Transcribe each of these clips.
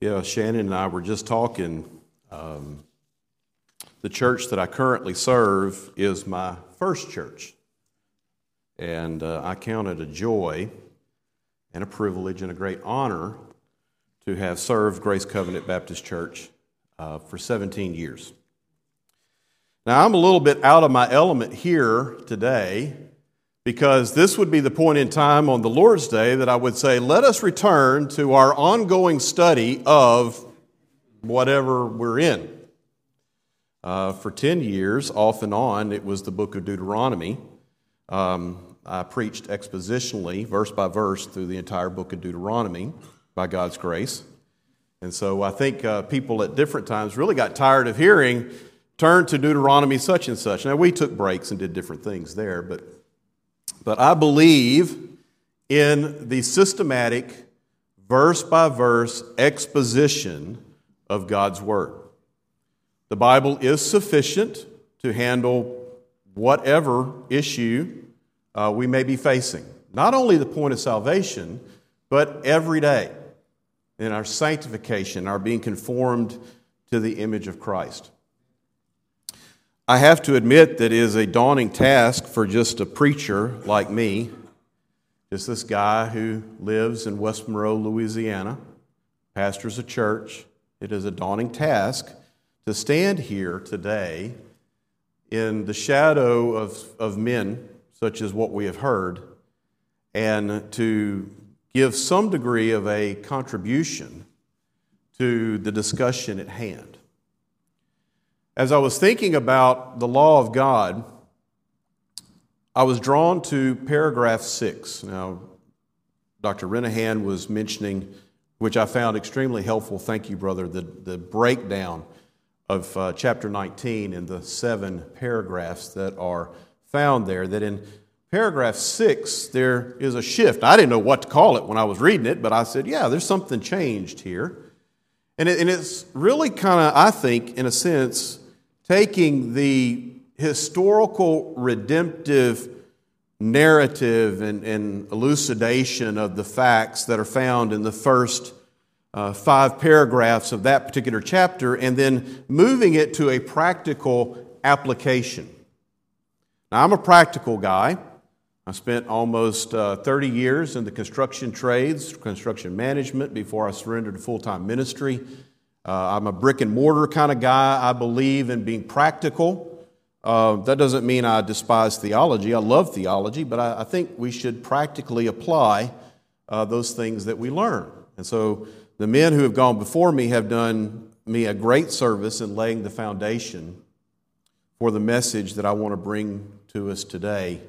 Yeah, Shannon and I were just talking. Um, the church that I currently serve is my first church. And uh, I count it a joy and a privilege and a great honor to have served Grace Covenant Baptist Church uh, for 17 years. Now, I'm a little bit out of my element here today because this would be the point in time on the Lord's Day that I would say, let us return to our ongoing study of whatever we're in. Uh, for 10 years, off and on, it was the book of Deuteronomy. Um, I preached expositionally, verse by verse, through the entire book of Deuteronomy by God's grace. And so I think uh, people at different times really got tired of hearing, turn to Deuteronomy such and such. Now, we took breaks and did different things there, but, but I believe in the systematic, verse by verse exposition of God's Word. The Bible is sufficient to handle whatever issue uh, we may be facing. Not only the point of salvation, but every day in our sanctification, our being conformed to the image of Christ. I have to admit that it is a daunting task for just a preacher like me, just this guy who lives in West Monroe, Louisiana, pastors a church. It is a daunting task to stand here today in the shadow of, of men, such as what we have heard, and to give some degree of a contribution to the discussion at hand. As I was thinking about the law of God, I was drawn to paragraph six. Now, Dr. Renihan was mentioning, which I found extremely helpful, thank you, brother, the, the breakdown of uh, chapter 19 and the seven paragraphs that are found there. That in paragraph 6, there is a shift. I didn't know what to call it when I was reading it, but I said, yeah, there's something changed here. And, it, and it's really kind of, I think, in a sense, taking the historical redemptive narrative and, and elucidation of the facts that are found in the first uh, five paragraphs of that particular chapter and then moving it to a practical application. Now, I'm a practical guy. I spent almost uh, 30 years in the construction trades, construction management, before I surrendered to full time ministry. Uh, I'm a brick and mortar kind of guy. I believe in being practical. Uh, that doesn't mean I despise theology. I love theology, but I, I think we should practically apply uh, those things that we learn. And so the men who have gone before me have done me a great service in laying the foundation for the message that I want to bring to us today,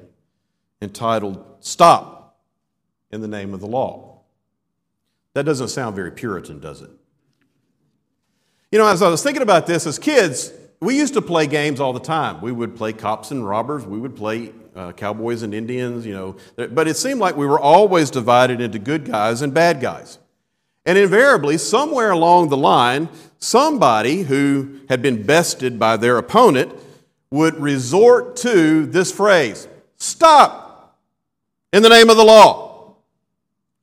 entitled Stop in the Name of the Law. That doesn't sound very Puritan, does it? You know, as I was thinking about this as kids, we used to play games all the time. We would play cops and robbers, we would play uh, cowboys and Indians, you know, but it seemed like we were always divided into good guys and bad guys. And invariably, somewhere along the line, somebody who had been bested by their opponent would resort to this phrase Stop in the name of the law.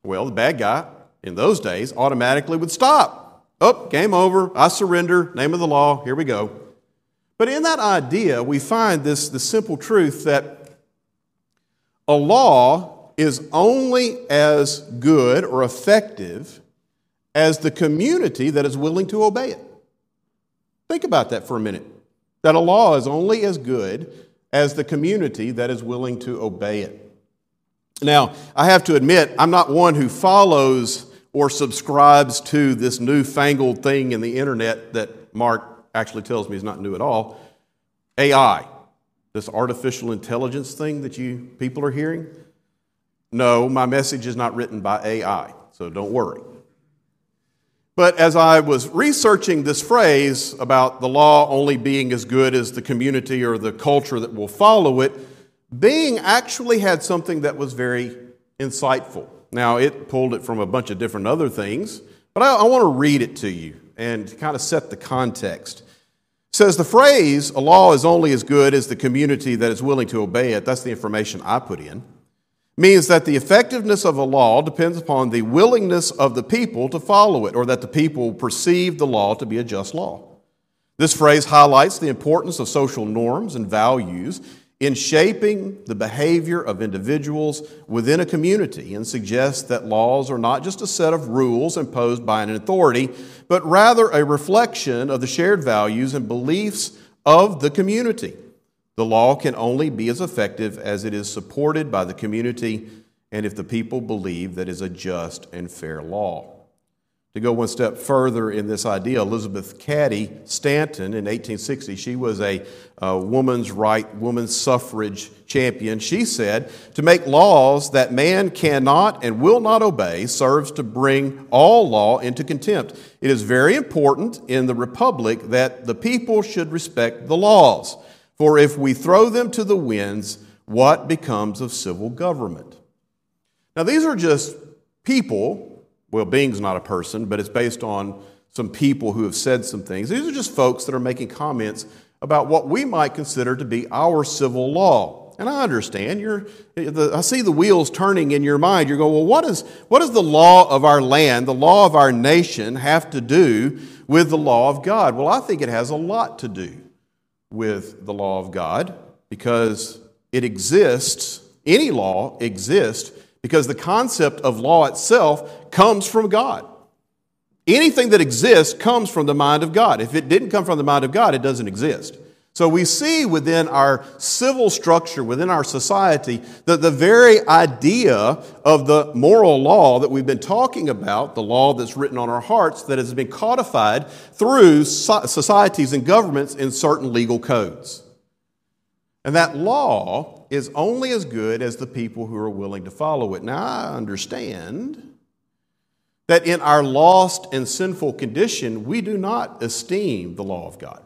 Well, the bad guy in those days automatically would stop. Oh, game over. I surrender. Name of the law. Here we go. But in that idea, we find this the simple truth that a law is only as good or effective as the community that is willing to obey it. Think about that for a minute. That a law is only as good as the community that is willing to obey it. Now, I have to admit, I'm not one who follows or subscribes to this newfangled thing in the internet that Mark actually tells me is not new at all AI, this artificial intelligence thing that you people are hearing. No, my message is not written by AI, so don't worry. But as I was researching this phrase about the law only being as good as the community or the culture that will follow it, Bing actually had something that was very insightful. Now, it pulled it from a bunch of different other things, but I, I want to read it to you and kind of set the context. It says the phrase, a law is only as good as the community that is willing to obey it, that's the information I put in, means that the effectiveness of a law depends upon the willingness of the people to follow it, or that the people perceive the law to be a just law. This phrase highlights the importance of social norms and values in shaping the behavior of individuals within a community and suggests that laws are not just a set of rules imposed by an authority, but rather a reflection of the shared values and beliefs of the community. The law can only be as effective as it is supported by the community and if the people believe that is a just and fair law. To go one step further in this idea, Elizabeth Cady Stanton in 1860, she was a, a woman's right, woman's suffrage champion. She said, To make laws that man cannot and will not obey serves to bring all law into contempt. It is very important in the republic that the people should respect the laws. For if we throw them to the winds, what becomes of civil government? Now, these are just people well, Bing's not a person, but it's based on some people who have said some things. These are just folks that are making comments about what we might consider to be our civil law. And I understand you're, I see the wheels turning in your mind. You're going, well, what, is, what does the law of our land, the law of our nation, have to do with the law of God? Well, I think it has a lot to do with the law of God because it exists, any law exists because the concept of law itself comes from God. Anything that exists comes from the mind of God. If it didn't come from the mind of God, it doesn't exist. So we see within our civil structure, within our society, that the very idea of the moral law that we've been talking about, the law that's written on our hearts, that has been codified through societies and governments in certain legal codes. And that law is only as good as the people who are willing to follow it. Now, I understand that in our lost and sinful condition, we do not esteem the law of God.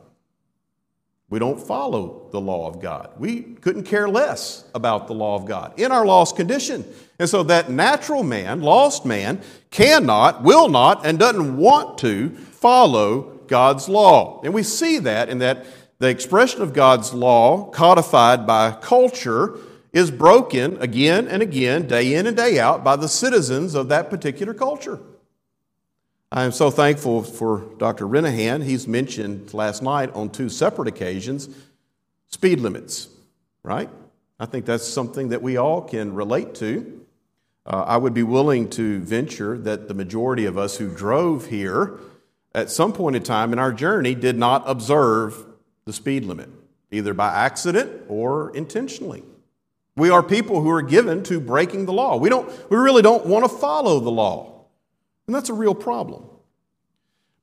We don't follow the law of God. We couldn't care less about the law of God in our lost condition. And so that natural man, lost man, cannot, will not, and doesn't want to follow God's law. And we see that in that the expression of God's law, codified by culture, is broken again and again, day in and day out, by the citizens of that particular culture. I am so thankful for Dr. Renihan. He's mentioned last night on two separate occasions speed limits, right? I think that's something that we all can relate to. Uh, I would be willing to venture that the majority of us who drove here at some point in time in our journey did not observe the speed limit, either by accident or intentionally. We are people who are given to breaking the law. We, don't, we really don't want to follow the law. And that's a real problem.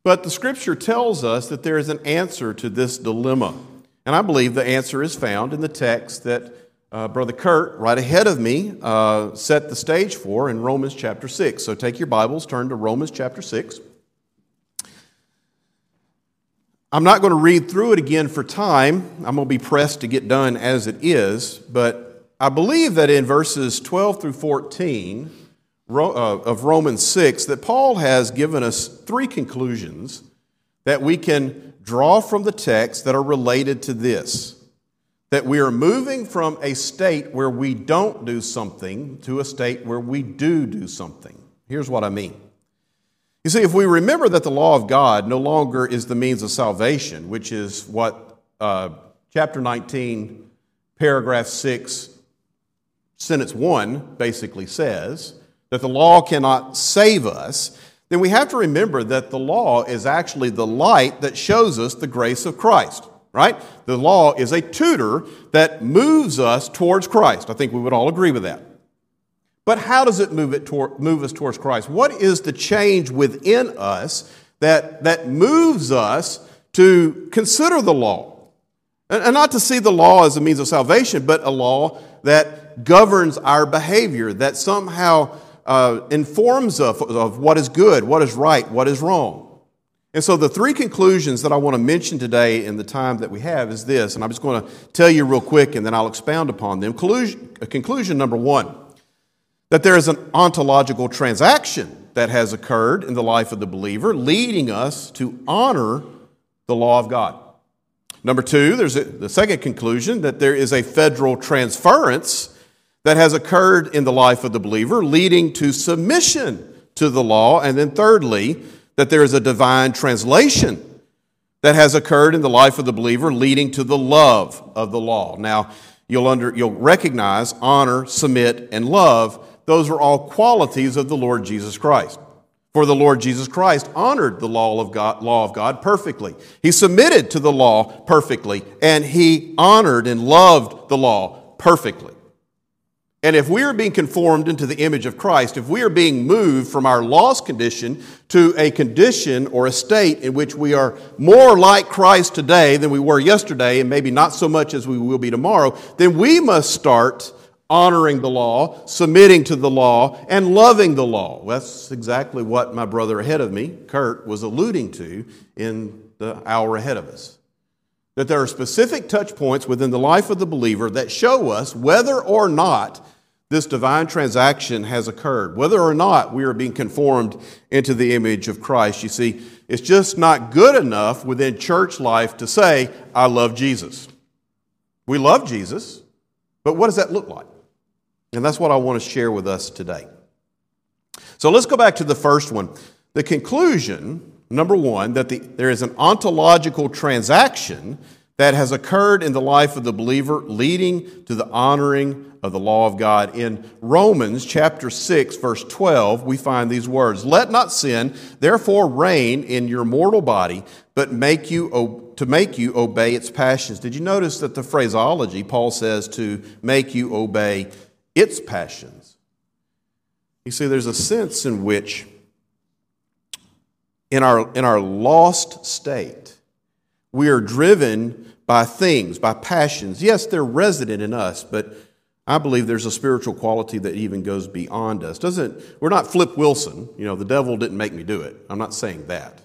But the scripture tells us that there is an answer to this dilemma. And I believe the answer is found in the text that uh, Brother Kurt, right ahead of me, uh, set the stage for in Romans chapter 6. So take your Bibles, turn to Romans chapter 6. I'm not going to read through it again for time. I'm going to be pressed to get done as it is, but I believe that in verses 12 through 14 uh, of Romans 6 that Paul has given us three conclusions that we can draw from the text that are related to this. That we are moving from a state where we don't do something to a state where we do do something. Here's what I mean. You see, if we remember that the law of God no longer is the means of salvation, which is what uh, chapter 19, paragraph 6, sentence 1 basically says, that the law cannot save us, then we have to remember that the law is actually the light that shows us the grace of Christ, right? The law is a tutor that moves us towards Christ. I think we would all agree with that. But how does it move, it toward, move us towards Christ? What is the change within us that, that moves us to consider the law? And, and not to see the law as a means of salvation, but a law that governs our behavior, that somehow uh, informs us of, of what is good, what is right, what is wrong. And so, the three conclusions that I want to mention today in the time that we have is this, and I'm just going to tell you real quick and then I'll expound upon them. Conclusion, conclusion number one that there is an ontological transaction that has occurred in the life of the believer, leading us to honor the law of God. Number two, there's a, the second conclusion that there is a federal transference that has occurred in the life of the believer, leading to submission to the law. And then, thirdly, that there is a divine translation that has occurred in the life of the believer, leading to the love of the law. Now, you'll, under, you'll recognize honor, submit, and love. Those are all qualities of the Lord Jesus Christ. For the Lord Jesus Christ honored the law of God, law of God perfectly. He submitted to the law perfectly, and he honored and loved the law perfectly. And if we are being conformed into the image of Christ, if we are being moved from our lost condition to a condition or a state in which we are more like Christ today than we were yesterday, and maybe not so much as we will be tomorrow, then we must start honoring the law, submitting to the law, and loving the law. That's exactly what my brother ahead of me, Kurt, was alluding to in the hour ahead of us that there are specific touch points within the life of the believer that show us whether or not this divine transaction has occurred, whether or not we are being conformed into the image of Christ. You see, it's just not good enough within church life to say, I love Jesus. We love Jesus, but what does that look like? And that's what I want to share with us today. So let's go back to the first one. The conclusion number one, that the, there is an ontological transaction that has occurred in the life of the believer, leading to the honoring of the law of God. In Romans chapter 6, verse 12, we find these words Let not sin, therefore, reign in your mortal body, but make you, to make you obey its passions. Did you notice that the phraseology, Paul says, to make you obey its passions? You see, there's a sense in which in our, in our lost state, we are driven by things, by passions. Yes, they're resident in us, but I believe there's a spiritual quality that even goes beyond us. Doesn't we're not Flip Wilson, you know, the devil didn't make me do it. I'm not saying that.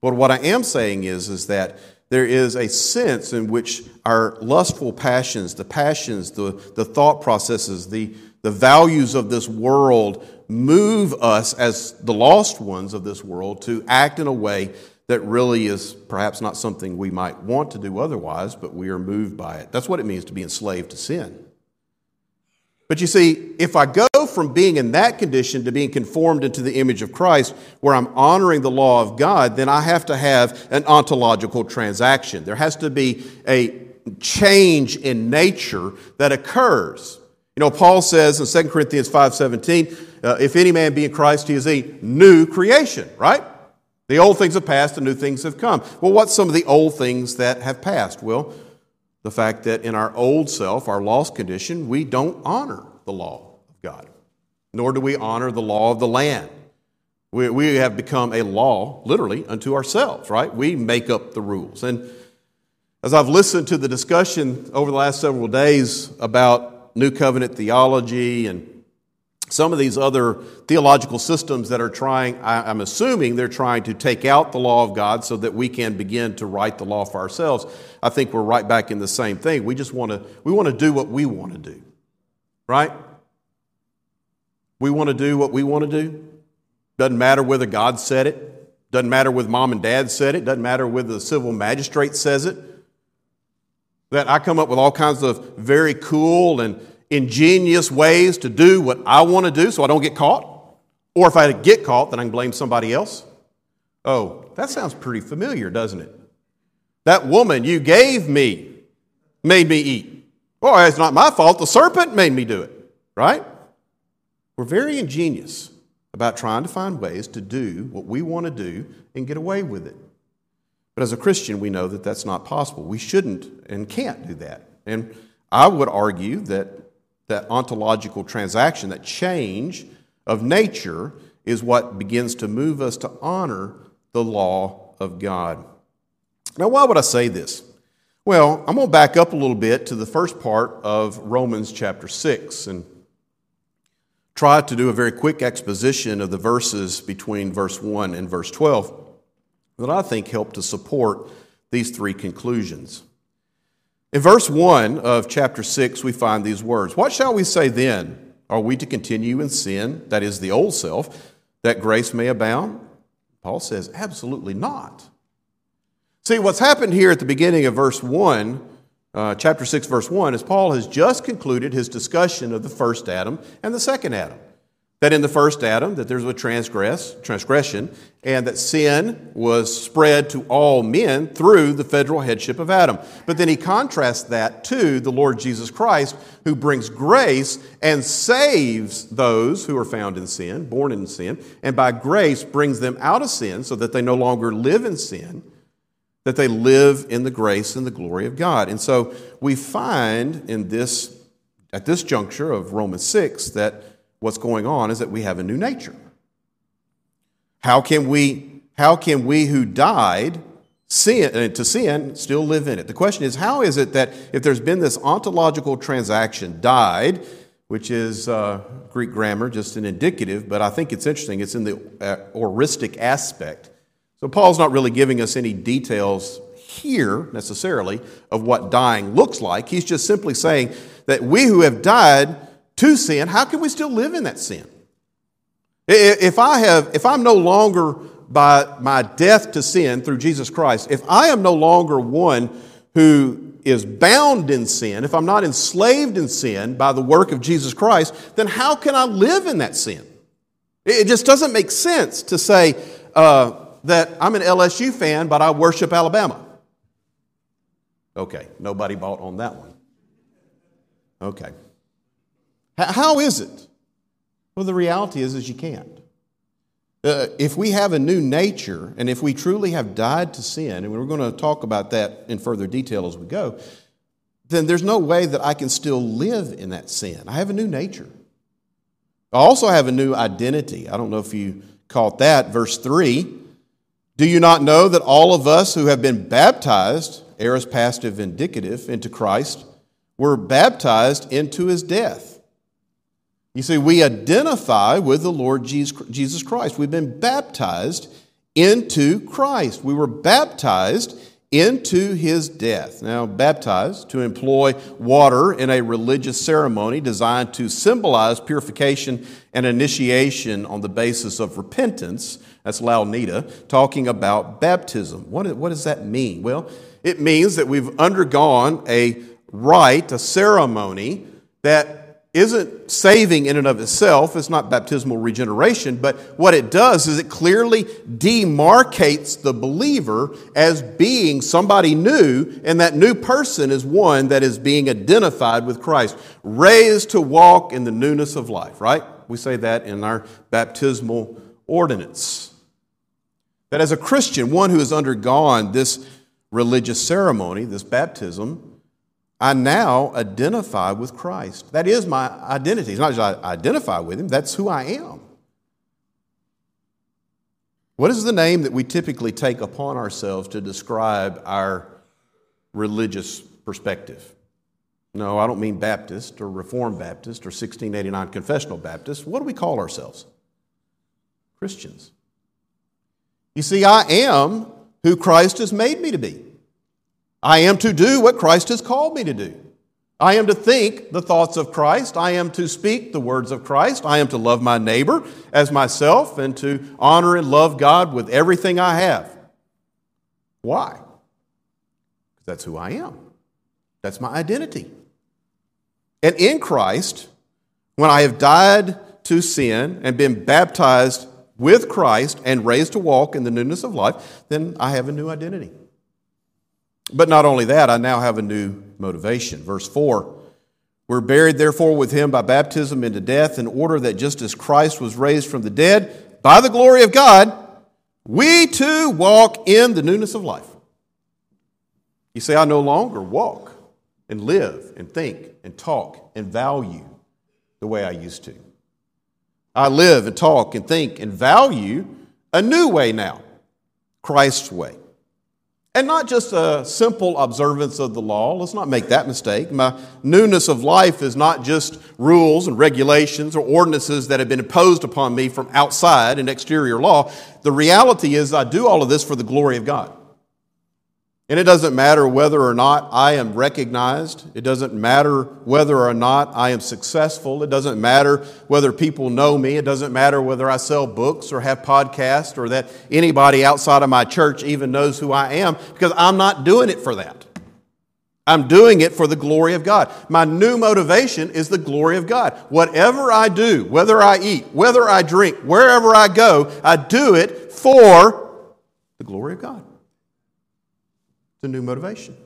But what I am saying is is that there is a sense in which our lustful passions, the passions, the, the thought processes, the, the values of this world move us as the lost ones of this world to act in a way that really is perhaps not something we might want to do otherwise, but we are moved by it. That's what it means to be enslaved to sin. But you see, if I go from being in that condition to being conformed into the image of Christ, where I'm honoring the law of God, then I have to have an ontological transaction. There has to be a change in nature that occurs. You know, Paul says in 2 Corinthians 5.17, uh, if any man be in Christ, he is a new creation, right? The old things have passed, the new things have come. Well, what's some of the old things that have passed? Well, the fact that in our old self, our lost condition, we don't honor the law of God, nor do we honor the law of the land. We, we have become a law, literally, unto ourselves, right? We make up the rules. And as I've listened to the discussion over the last several days about New Covenant theology and some of these other theological systems that are trying, I'm assuming they're trying to take out the law of God so that we can begin to write the law for ourselves. I think we're right back in the same thing. We just want to, we want to do what we want to do, right? We want to do what we want to do. Doesn't matter whether God said it, doesn't matter whether mom and dad said it, doesn't matter whether the civil magistrate says it that I come up with all kinds of very cool and ingenious ways to do what I want to do so I don't get caught. Or if I get caught, then I can blame somebody else. Oh, that sounds pretty familiar, doesn't it? That woman you gave me made me eat. Well, it's not my fault. The serpent made me do it, right? We're very ingenious about trying to find ways to do what we want to do and get away with it. But as a Christian, we know that that's not possible. We shouldn't and can't do that. And I would argue that that ontological transaction, that change of nature, is what begins to move us to honor the law of God. Now, why would I say this? Well, I'm going to back up a little bit to the first part of Romans chapter 6 and try to do a very quick exposition of the verses between verse 1 and verse 12 that I think help to support these three conclusions. In verse 1 of chapter 6, we find these words What shall we say then? Are we to continue in sin, that is the old self, that grace may abound? Paul says, Absolutely not. See, what's happened here at the beginning of verse 1 uh, chapter 6, verse 1, is Paul has just concluded his discussion of the first Adam and the second Adam. That in the first Adam, that there was a transgress, transgression, and that sin was spread to all men through the federal headship of Adam. But then he contrasts that to the Lord Jesus Christ, who brings grace and saves those who are found in sin, born in sin, and by grace brings them out of sin so that they no longer live in sin, that they live in the grace and the glory of God. And so we find in this, at this juncture of Romans 6, that what's going on is that we have a new nature. How can we, how can we who died sin, uh, to sin still live in it? The question is, how is it that if there's been this ontological transaction, died, which is uh, Greek grammar, just an indicative, but I think it's interesting, it's in the uh, aoristic aspect. So Paul's not really giving us any details here necessarily of what dying looks like. He's just simply saying that we who have died to sin, how can we still live in that sin? If I have, if I'm no longer by my death to sin through Jesus Christ, if I am no longer one who is bound in sin, if I'm not enslaved in sin by the work of Jesus Christ, then how can I live in that sin? It just doesn't make sense to say uh, that I'm an LSU fan, but I worship Alabama. Okay, nobody bought on that one. Okay. How is it? Well, the reality is, is you can't. Uh, if we have a new nature, and if we truly have died to sin, and we're going to talk about that in further detail as we go, then there's no way that I can still live in that sin. I have a new nature. I also have a new identity. I don't know if you caught that. Verse 3 Do you not know that all of us who have been baptized, aorist passive indicative, into Christ, were baptized into his death? You see, we identify with the Lord Jesus Christ. We've been baptized into Christ. We were baptized into his death. Now, baptized, to employ water in a religious ceremony designed to symbolize purification and initiation on the basis of repentance. That's Louw-Nida, talking about baptism. What, what does that mean? Well, it means that we've undergone a rite, a ceremony that isn't saving in and of itself. It's not baptismal regeneration, but what it does is it clearly demarcates the believer as being somebody new, and that new person is one that is being identified with Christ, raised to walk in the newness of life, right? We say that in our baptismal ordinance. That as a Christian, one who has undergone this religious ceremony, this baptism, I now identify with Christ. That is my identity. It's not just I identify with Him, that's who I am. What is the name that we typically take upon ourselves to describe our religious perspective? No, I don't mean Baptist or Reformed Baptist or 1689 Confessional Baptist. What do we call ourselves? Christians. You see, I am who Christ has made me to be. I am to do what Christ has called me to do. I am to think the thoughts of Christ. I am to speak the words of Christ. I am to love my neighbor as myself and to honor and love God with everything I have. Why? That's who I am. That's my identity. And in Christ, when I have died to sin and been baptized with Christ and raised to walk in the newness of life, then I have a new identity. But not only that, I now have a new motivation. Verse 4 We're buried, therefore, with him by baptism into death, in order that just as Christ was raised from the dead by the glory of God, we too walk in the newness of life. You say, I no longer walk and live and think and talk and value the way I used to. I live and talk and think and value a new way now, Christ's way. And not just a simple observance of the law. Let's not make that mistake. My newness of life is not just rules and regulations or ordinances that have been imposed upon me from outside an exterior law. The reality is, I do all of this for the glory of God. And it doesn't matter whether or not I am recognized. It doesn't matter whether or not I am successful. It doesn't matter whether people know me. It doesn't matter whether I sell books or have podcasts or that anybody outside of my church even knows who I am because I'm not doing it for that. I'm doing it for the glory of God. My new motivation is the glory of God. Whatever I do, whether I eat, whether I drink, wherever I go, I do it for the glory of God. A new motivation.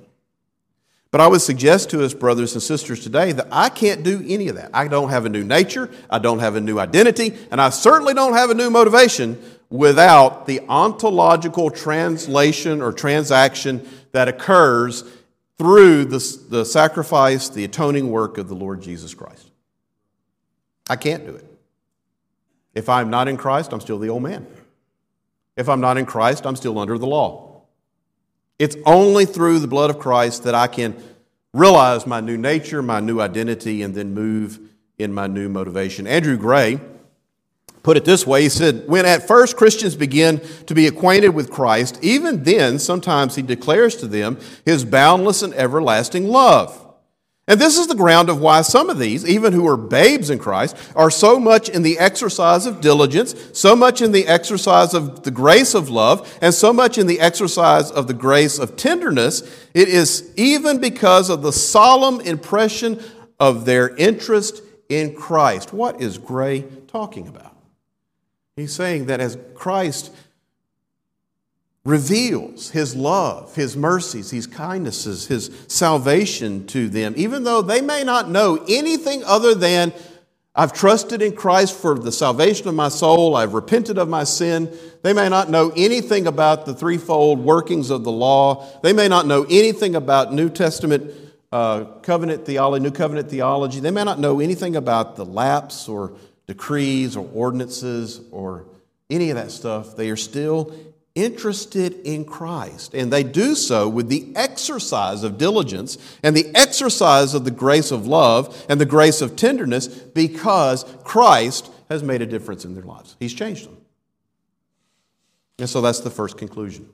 But I would suggest to us, brothers and sisters, today that I can't do any of that. I don't have a new nature, I don't have a new identity, and I certainly don't have a new motivation without the ontological translation or transaction that occurs through the, the sacrifice, the atoning work of the Lord Jesus Christ. I can't do it. If I'm not in Christ, I'm still the old man. If I'm not in Christ, I'm still under the law. It's only through the blood of Christ that I can realize my new nature, my new identity, and then move in my new motivation. Andrew Gray put it this way he said when at first christians begin to be acquainted with christ even then sometimes he declares to them his boundless and everlasting love and this is the ground of why some of these even who are babes in christ are so much in the exercise of diligence so much in the exercise of the grace of love and so much in the exercise of the grace of tenderness. It is even because of the solemn impression of their interest in christ. What is gray talking about? He's saying that as Christ reveals his love, his mercies, his kindnesses, his salvation to them, even though they may not know anything other than I've trusted in Christ for the salvation of my soul, I've repented of my sin. They may not know anything about the threefold workings of the law. They may not know anything about New Testament uh, covenant theology, New Covenant theology. They may not know anything about the lapse or decrees or ordinances or any of that stuff. They are still interested in Christ. And they do so with the exercise of diligence and the exercise of the grace of love and the grace of tenderness because Christ has made a difference in their lives. He's changed them. And so that's the first conclusion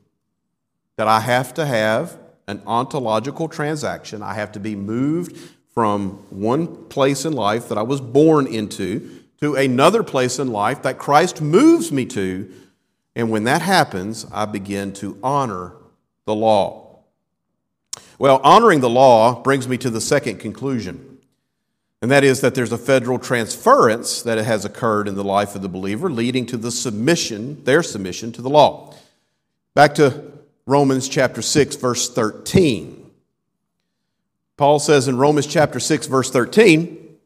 that I have to have an ontological transaction. I have to be moved from one place in life that I was born into to another place in life that Christ moves me to. And when that happens, I begin to honor the law. Well, honoring the law brings me to the second conclusion, and that is that there's a federal transference that has occurred in the life of the believer, leading to the submission, their submission to the law. Back to Romans chapter 6, verse 13. Paul says in Romans chapter 6, verse 13,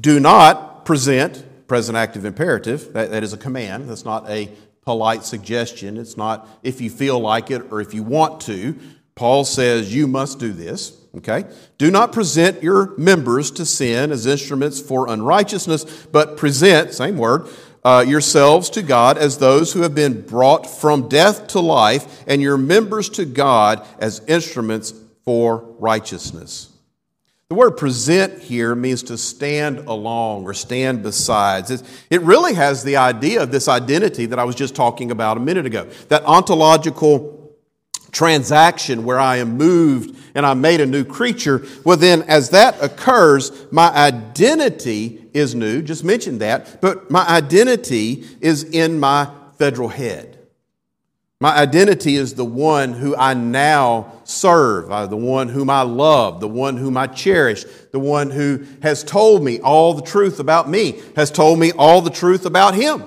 do not present present active imperative. That, that is a command. That's not a polite suggestion. It's not if you feel like it or if you want to. Paul says you must do this. Okay? Do not present your members to sin as instruments for unrighteousness, but present, same word, uh, yourselves to God as those who have been brought from death to life, and your members to God as instruments for righteousness. The word present here means to stand along or stand beside. It really has the idea of this identity that I was just talking about a minute ago. That ontological transaction where I am moved and I'm made a new creature. Well, then, as that occurs, my identity is new. Just mentioned that. But my identity is in my federal head. My identity is the one who I now serve, the one whom I love, the one whom I cherish, the one who has told me all the truth about me, has told me all the truth about him.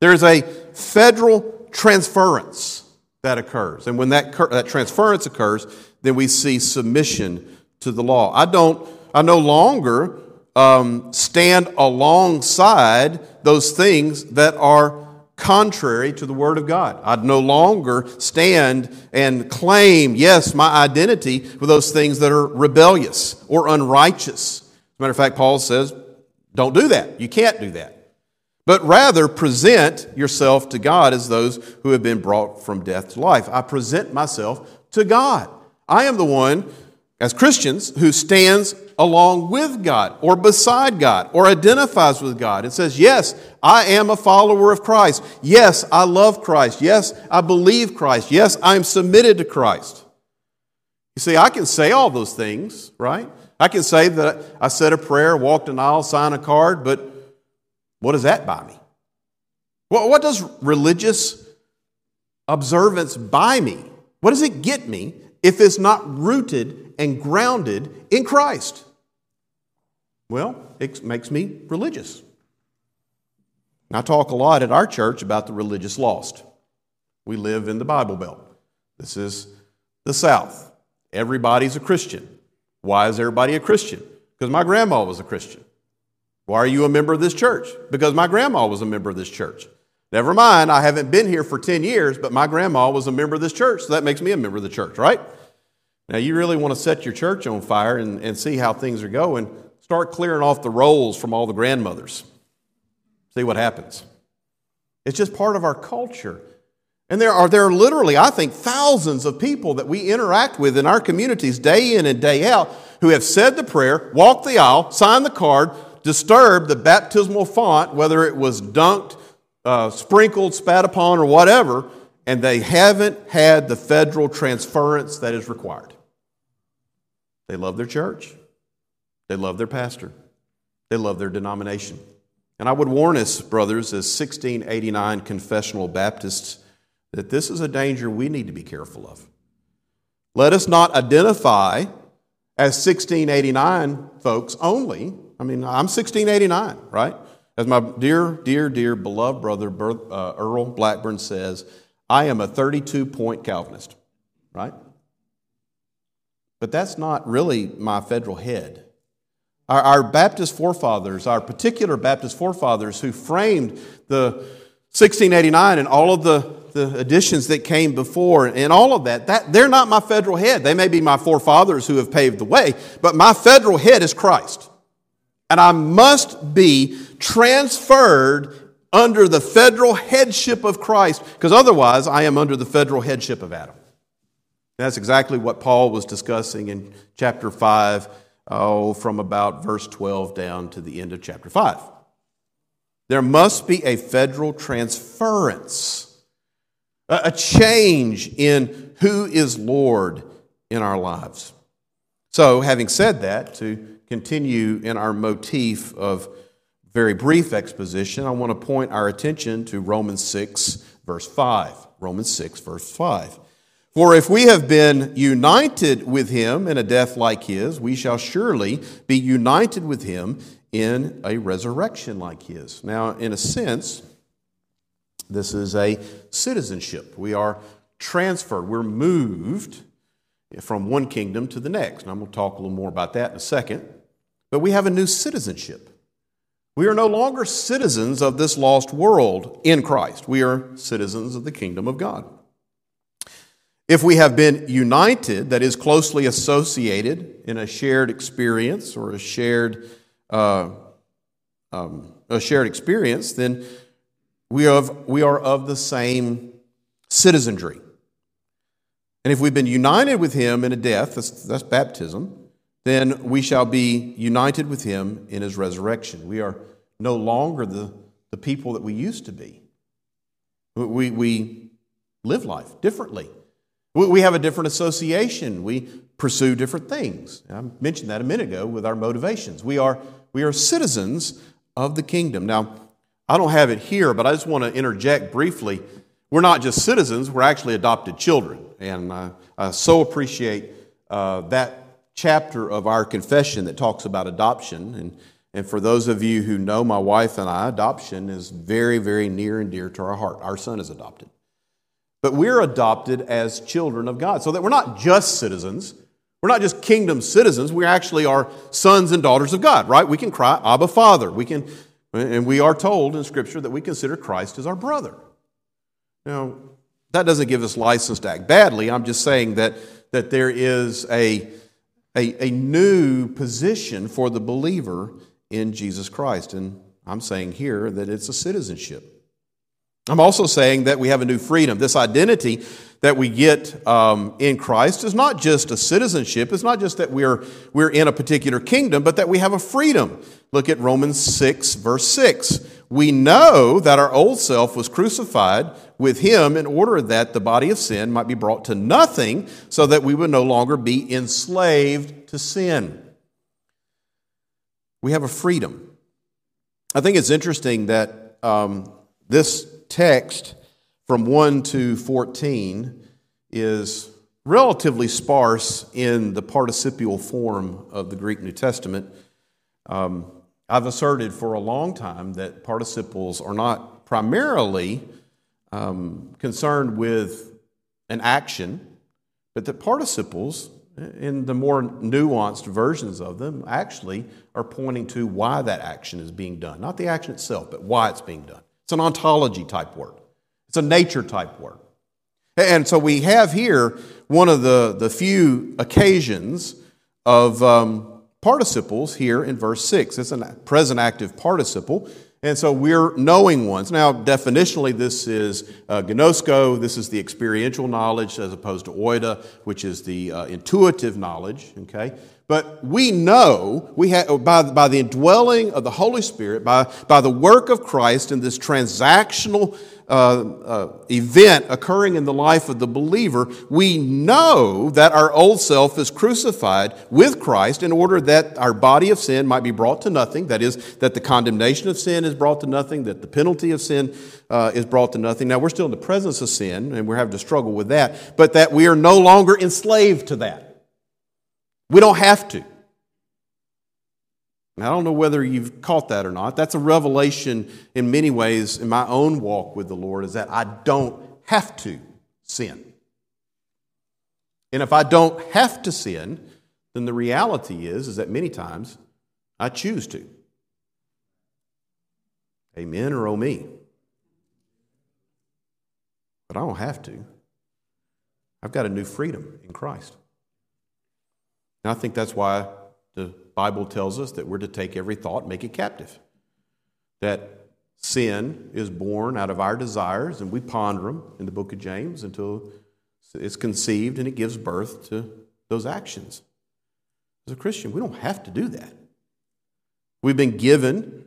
There's a federal transference that occurs. And when that, that transference occurs, then we see submission to the law. I don't, I no longer um, stand alongside those things that are contrary to the Word of God. I'd no longer stand and claim, yes, my identity with those things that are rebellious or unrighteous. As a matter of fact, Paul says, don't do that. You can't do that. But rather present yourself to God as those who have been brought from death to life. I present myself to God. I am the one as Christians who stands along with God or beside God or identifies with God and says, Yes, I am a follower of Christ. Yes, I love Christ. Yes, I believe Christ. Yes, I am submitted to Christ. You see, I can say all those things, right? I can say that I said a prayer, walked an aisle, signed a card, but what does that buy me? What, what does religious observance buy me? What does it get me if it's not rooted and grounded in Christ? Well, it makes me religious. I talk a lot at our church about the religious lost. We live in the Bible Belt. This is the South. Everybody's a Christian. Why is everybody a Christian? Because my grandma was a Christian. Why are you a member of this church? Because my grandma was a member of this church. Never mind, I haven't been here for 10 years, but my grandma was a member of this church, so that makes me a member of the church, right? Now, you really want to set your church on fire and, and see how things are going, start clearing off the rolls from all the grandmothers. See what happens. It's just part of our culture. And there are, there are literally, I think, thousands of people that we interact with in our communities day in and day out who have said the prayer, walked the aisle, signed the card, disturbed the baptismal font, whether it was dunked, uh, sprinkled, spat upon, or whatever, and they haven't had the federal transference that is required. They love their church, they love their pastor, they love their denomination. And I would warn us, brothers, as 1689 confessional Baptists, that this is a danger we need to be careful of. Let us not identify as 1689 folks only. I mean, I'm 1689, right? As my dear, dear, dear beloved brother uh, Earl Blackburn says, I am a 32 point Calvinist, right? But that's not really my federal head. Our, our, Baptist forefathers, our particular Baptist forefathers who framed the 1689 and all of the, the additions that came before and all of that, that, they're not my federal head. They may be my forefathers who have paved the way, but my federal head is Christ. And I must be transferred under the federal headship of Christ, because otherwise I am under the federal headship of Adam. That's exactly what Paul was discussing in chapter 5 oh, from about verse 12 down to the end of chapter 5. There must be a federal transference, a change in who is Lord in our lives. So, having said that, to continue in our motif of very brief exposition, I want to point our attention to Romans 6, verse 5. Romans 6, verse 5. For if we have been united with him in a death like his, we shall surely be united with him in a resurrection like his. Now, in a sense, this is a citizenship. We are transferred, we're moved from one kingdom to the next. And I'm going to talk a little more about that in a second. But we have a new citizenship. We are no longer citizens of this lost world in Christ. We are citizens of the kingdom of God. If we have been united, that is closely associated in a shared experience or a shared, uh, um, a shared experience, then we, have, we are of the same citizenry. And if we've been united with him in a death, that's, that's baptism, then we shall be united with him in his resurrection. We are no longer the, the people that we used to be. We, we live life differently. We have a different association. We pursue different things. I mentioned that a minute ago with our motivations. We are, we are citizens of the kingdom. Now, I don't have it here, but I just want to interject briefly. We're not just citizens, we're actually adopted children. And I, I so appreciate uh, that chapter of our confession that talks about adoption. And, and for those of you who know my wife and I, adoption is very, very near and dear to our heart. Our son is adopted. But we're adopted as children of God. So that we're not just citizens. We're not just kingdom citizens. We actually are sons and daughters of God, right? We can cry, Abba, Father. We can, and we are told in Scripture that we consider Christ as our brother. Now, that doesn't give us license to act badly. I'm just saying that, that there is a, a, a new position for the believer in Jesus Christ. And I'm saying here that it's a citizenship. I'm also saying that we have a new freedom. This identity that we get um, in Christ is not just a citizenship. It's not just that we're, we're in a particular kingdom, but that we have a freedom. Look at Romans 6, verse 6. We know that our old self was crucified with him in order that the body of sin might be brought to nothing, so that we would no longer be enslaved to sin. We have a freedom. I think it's interesting that um, this text from 1 to 14 is relatively sparse in the participial form of the Greek New Testament. Um, I've asserted for a long time that participles are not primarily um, concerned with an action, but that participles, in the more nuanced versions of them, actually are pointing to why that action is being done. Not the action itself, but why it's being done. It's an ontology type word, it's a nature type word. And so we have here one of the, the few occasions of um, participles here in verse 6. It's a present active participle. And so we're knowing ones. Now, definitionally, this is uh, gnosko. This is the experiential knowledge as opposed to oida, which is the uh, intuitive knowledge. Okay? But we know we have, by, by the indwelling of the Holy Spirit, by, by the work of Christ in this transactional uh, uh, event occurring in the life of the believer, we know that our old self is crucified with Christ in order that our body of sin might be brought to nothing. That is, that the condemnation of sin is brought to nothing, that the penalty of sin uh, is brought to nothing. Now, we're still in the presence of sin, and we're having to struggle with that, but that we are no longer enslaved to that. We don't have to. I don't know whether you've caught that or not. That's a revelation in many ways in my own walk with the Lord is that I don't have to sin. And if I don't have to sin, then the reality is is that many times I choose to. Amen or oh me. But I don't have to. I've got a new freedom in Christ. And I think that's why the Bible tells us that we're to take every thought, and make it captive. That sin is born out of our desires, and we ponder them in the book of James until it's conceived and it gives birth to those actions. As a Christian, we don't have to do that. We've been given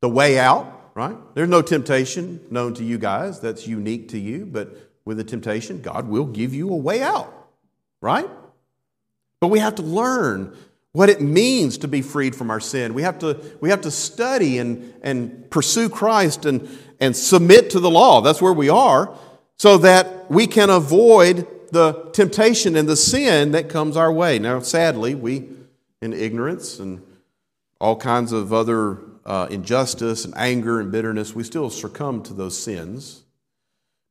the way out, right? There's no temptation known to you guys that's unique to you, but with a temptation, God will give you a way out, right? But we have to learn what it means to be freed from our sin. We have to, we have to study and, and pursue Christ and, and submit to the law. That's where we are, so that we can avoid the temptation and the sin that comes our way. Now, sadly, we, in ignorance and all kinds of other uh, injustice and anger and bitterness, we still succumb to those sins.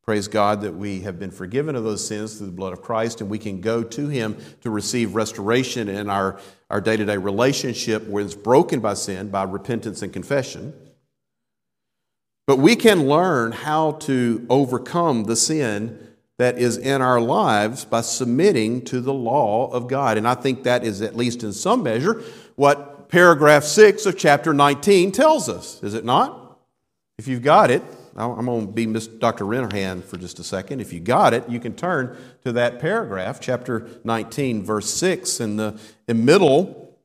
Praise God that we have been forgiven of those sins through the blood of Christ and we can go to Him to receive restoration in our, our day-to-day relationship when it's broken by sin by repentance and confession. But we can learn how to overcome the sin that is in our lives by submitting to the law of God. And I think that is, at least in some measure, what paragraph 6 of chapter 19 tells us, is it not? If you've got it, I'm going to be Miss Dr. Renihan for just a second. If you got it, you can turn to that paragraph, chapter 19, verse 6. In the, in middle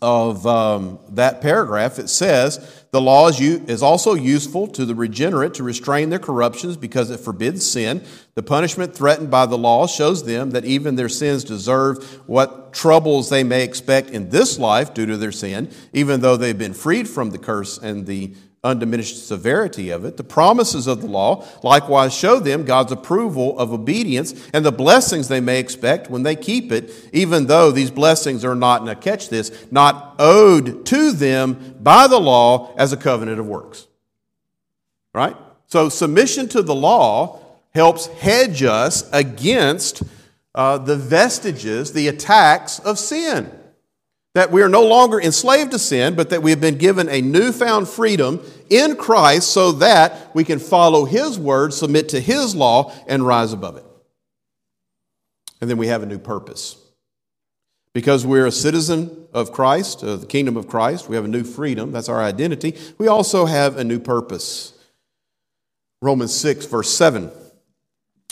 of um, that paragraph, it says, The law is, is also useful to the regenerate to restrain their corruptions because it forbids sin. The punishment threatened by the law shows them that even their sins deserve what troubles they may expect in this life due to their sin, even though they've been freed from the curse and the undiminished severity of it. The promises of the law likewise show them God's approval of obedience and the blessings they may expect when they keep it, even though these blessings are not, now catch this, not owed to them by the law as a covenant of works. Right? So submission to the law helps hedge us against uh, the vestiges, the attacks of sin. That we are no longer enslaved to sin, but that we have been given a newfound freedom in Christ so that we can follow His word, submit to His law, and rise above it. And then we have a new purpose. Because we're a citizen of Christ, of the kingdom of Christ, we have a new freedom. That's our identity. We also have a new purpose. Romans 6, verse 7.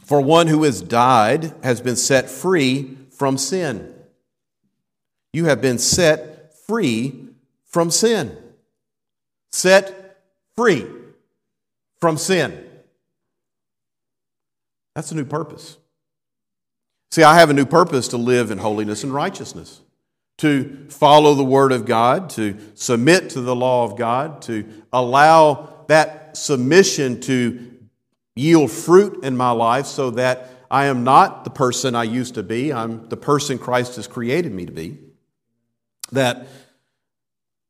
For one who has died has been set free from sin. You have been set free from sin. Set free from sin. That's a new purpose. See, I have a new purpose to live in holiness and righteousness, to follow the Word of God, to submit to the law of God, to allow that submission to yield fruit in my life so that I am not the person I used to be, I'm the person Christ has created me to be. That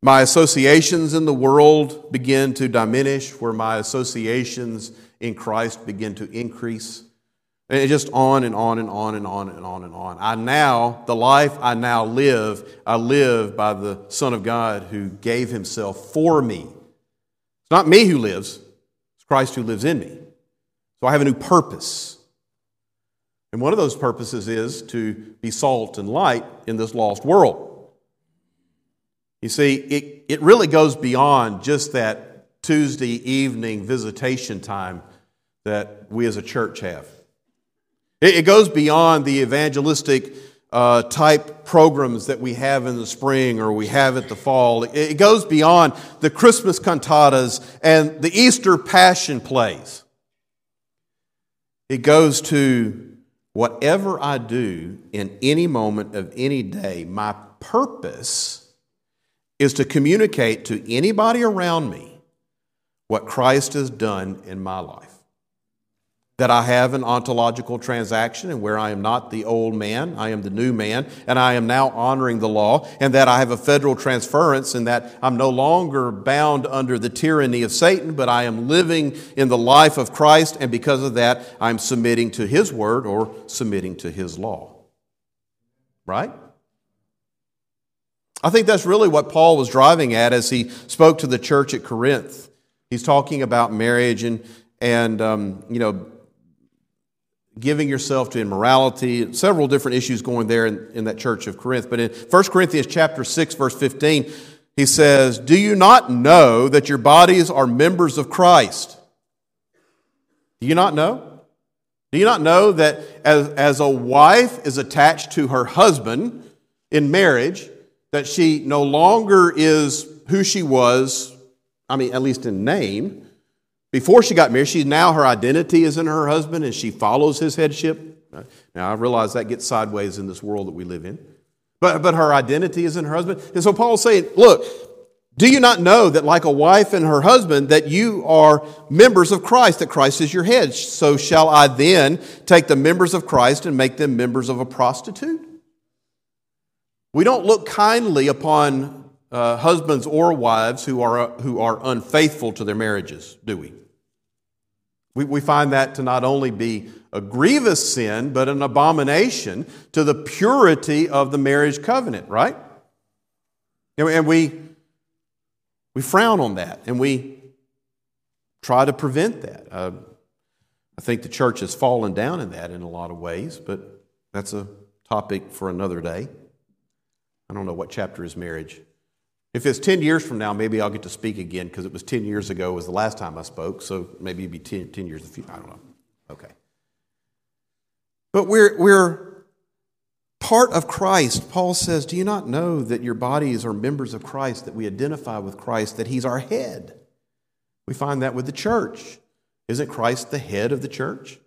my associations in the world begin to diminish, where my associations in Christ begin to increase. And just on and on and on and on and on and on. I now, the life I now live, I live by the Son of God who gave himself for me. It's not me who lives, it's Christ who lives in me. So I have a new purpose. And one of those purposes is to be salt and light in this lost world. You see, it, it really goes beyond just that Tuesday evening visitation time that we as a church have. It, it goes beyond the evangelistic uh, type programs that we have in the spring or we have at the fall. It, it goes beyond the Christmas cantatas and the Easter passion plays. It goes to whatever I do in any moment of any day, my purpose is to communicate to anybody around me what Christ has done in my life. That I have an ontological transaction and where I am not the old man, I am the new man, and I am now honoring the law, and that I have a federal transference and that I'm no longer bound under the tyranny of Satan, but I am living in the life of Christ, and because of that, I'm submitting to his word or submitting to his law. Right? I think that's really what Paul was driving at as he spoke to the church at Corinth. He's talking about marriage and, and um, you know, giving yourself to immorality, several different issues going there in, in that church of Corinth. But in 1 Corinthians chapter 6, verse 15, he says, Do you not know that your bodies are members of Christ? Do you not know? Do you not know that as, as a wife is attached to her husband in marriage, that she no longer is who she was, I mean, at least in name. Before she got married, she now her identity is in her husband and she follows his headship. Now, I realize that gets sideways in this world that we live in. But, but her identity is in her husband. And so Paul's saying, look, do you not know that like a wife and her husband, that you are members of Christ, that Christ is your head? So shall I then take the members of Christ and make them members of a prostitute? We don't look kindly upon uh, husbands or wives who are, uh, who are unfaithful to their marriages, do we? we? We find that to not only be a grievous sin, but an abomination to the purity of the marriage covenant, right? And we, we frown on that and we try to prevent that. Uh, I think the church has fallen down in that in a lot of ways, but that's a topic for another day. I don't know what chapter is marriage. If it's 10 years from now, maybe I'll get to speak again because it was 10 years ago was the last time I spoke. So maybe it'd be 10, 10 years. I don't know. Okay. But we're, we're part of Christ. Paul says, Do you not know that your bodies are members of Christ, that we identify with Christ, that he's our head? We find that with the church. Isn't Christ the head of the church?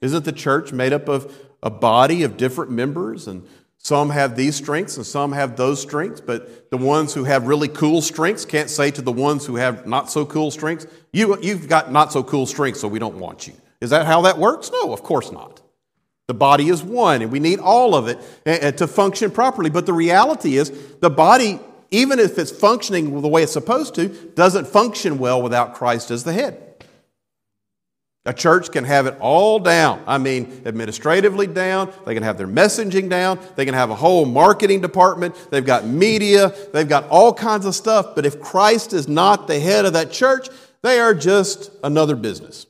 Isn't the church made up of a body of different members and some have these strengths and some have those strengths, but the ones who have really cool strengths can't say to the ones who have not so cool strengths, you, You've got not so cool strengths, so we don't want you. Is that how that works? No, of course not. The body is one, and we need all of it eh, eh, to function properly. But the reality is, the body, even if it's functioning the way it's supposed to, doesn't function well without Christ as the head. A church can have it all down. I mean, administratively down. They can have their messaging down. They can have a whole marketing department. They've got media. They've got all kinds of stuff. But if Christ is not the head of that church, they are just another business.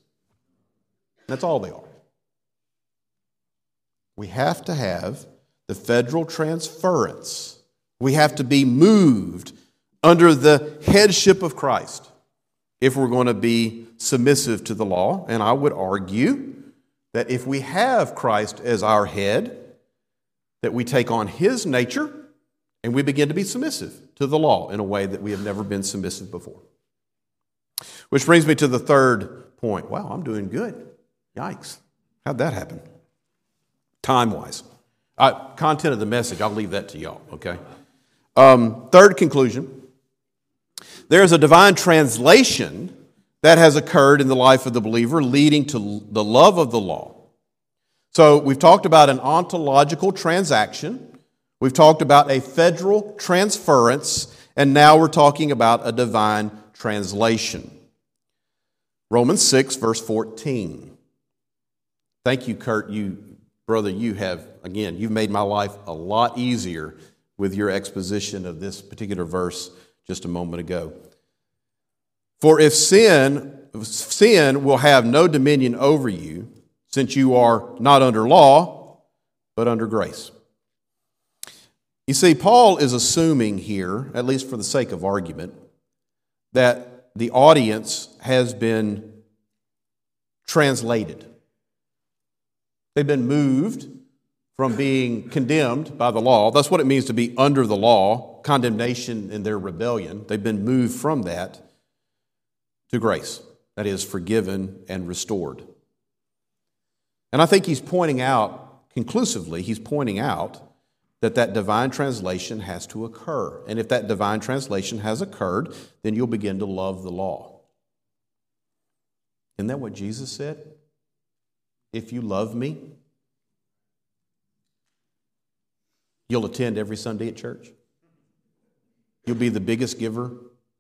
That's all they are. We have to have the federal transference. We have to be moved under the headship of Christ if we're going to be submissive to the law. And I would argue that if we have Christ as our head, that we take on his nature and we begin to be submissive to the law in a way that we have never been submissive before. Which brings me to the third point. Wow, I'm doing good. Yikes. How'd that happen? Time wise. Uh, content of the message, I'll leave that to y'all, okay? Um, third conclusion there is a divine translation that has occurred in the life of the believer, leading to the love of the law. So we've talked about an ontological transaction, we've talked about a federal transference, and now we're talking about a divine translation. Romans 6, verse 14. Thank you, Kurt. You, brother, you have, again, you've made my life a lot easier with your exposition of this particular verse just a moment ago. For if sin, sin will have no dominion over you, since you are not under law, but under grace. You see, Paul is assuming here, at least for the sake of argument, that the audience has been translated. They've been moved from being condemned by the law. That's what it means to be under the law, condemnation in their rebellion. They've been moved from that to grace, that is, forgiven and restored. And I think he's pointing out, conclusively, he's pointing out that that divine translation has to occur. And if that divine translation has occurred, then you'll begin to love the law. Isn't that what Jesus said? If you love me, you'll attend every Sunday at church. You'll be the biggest giver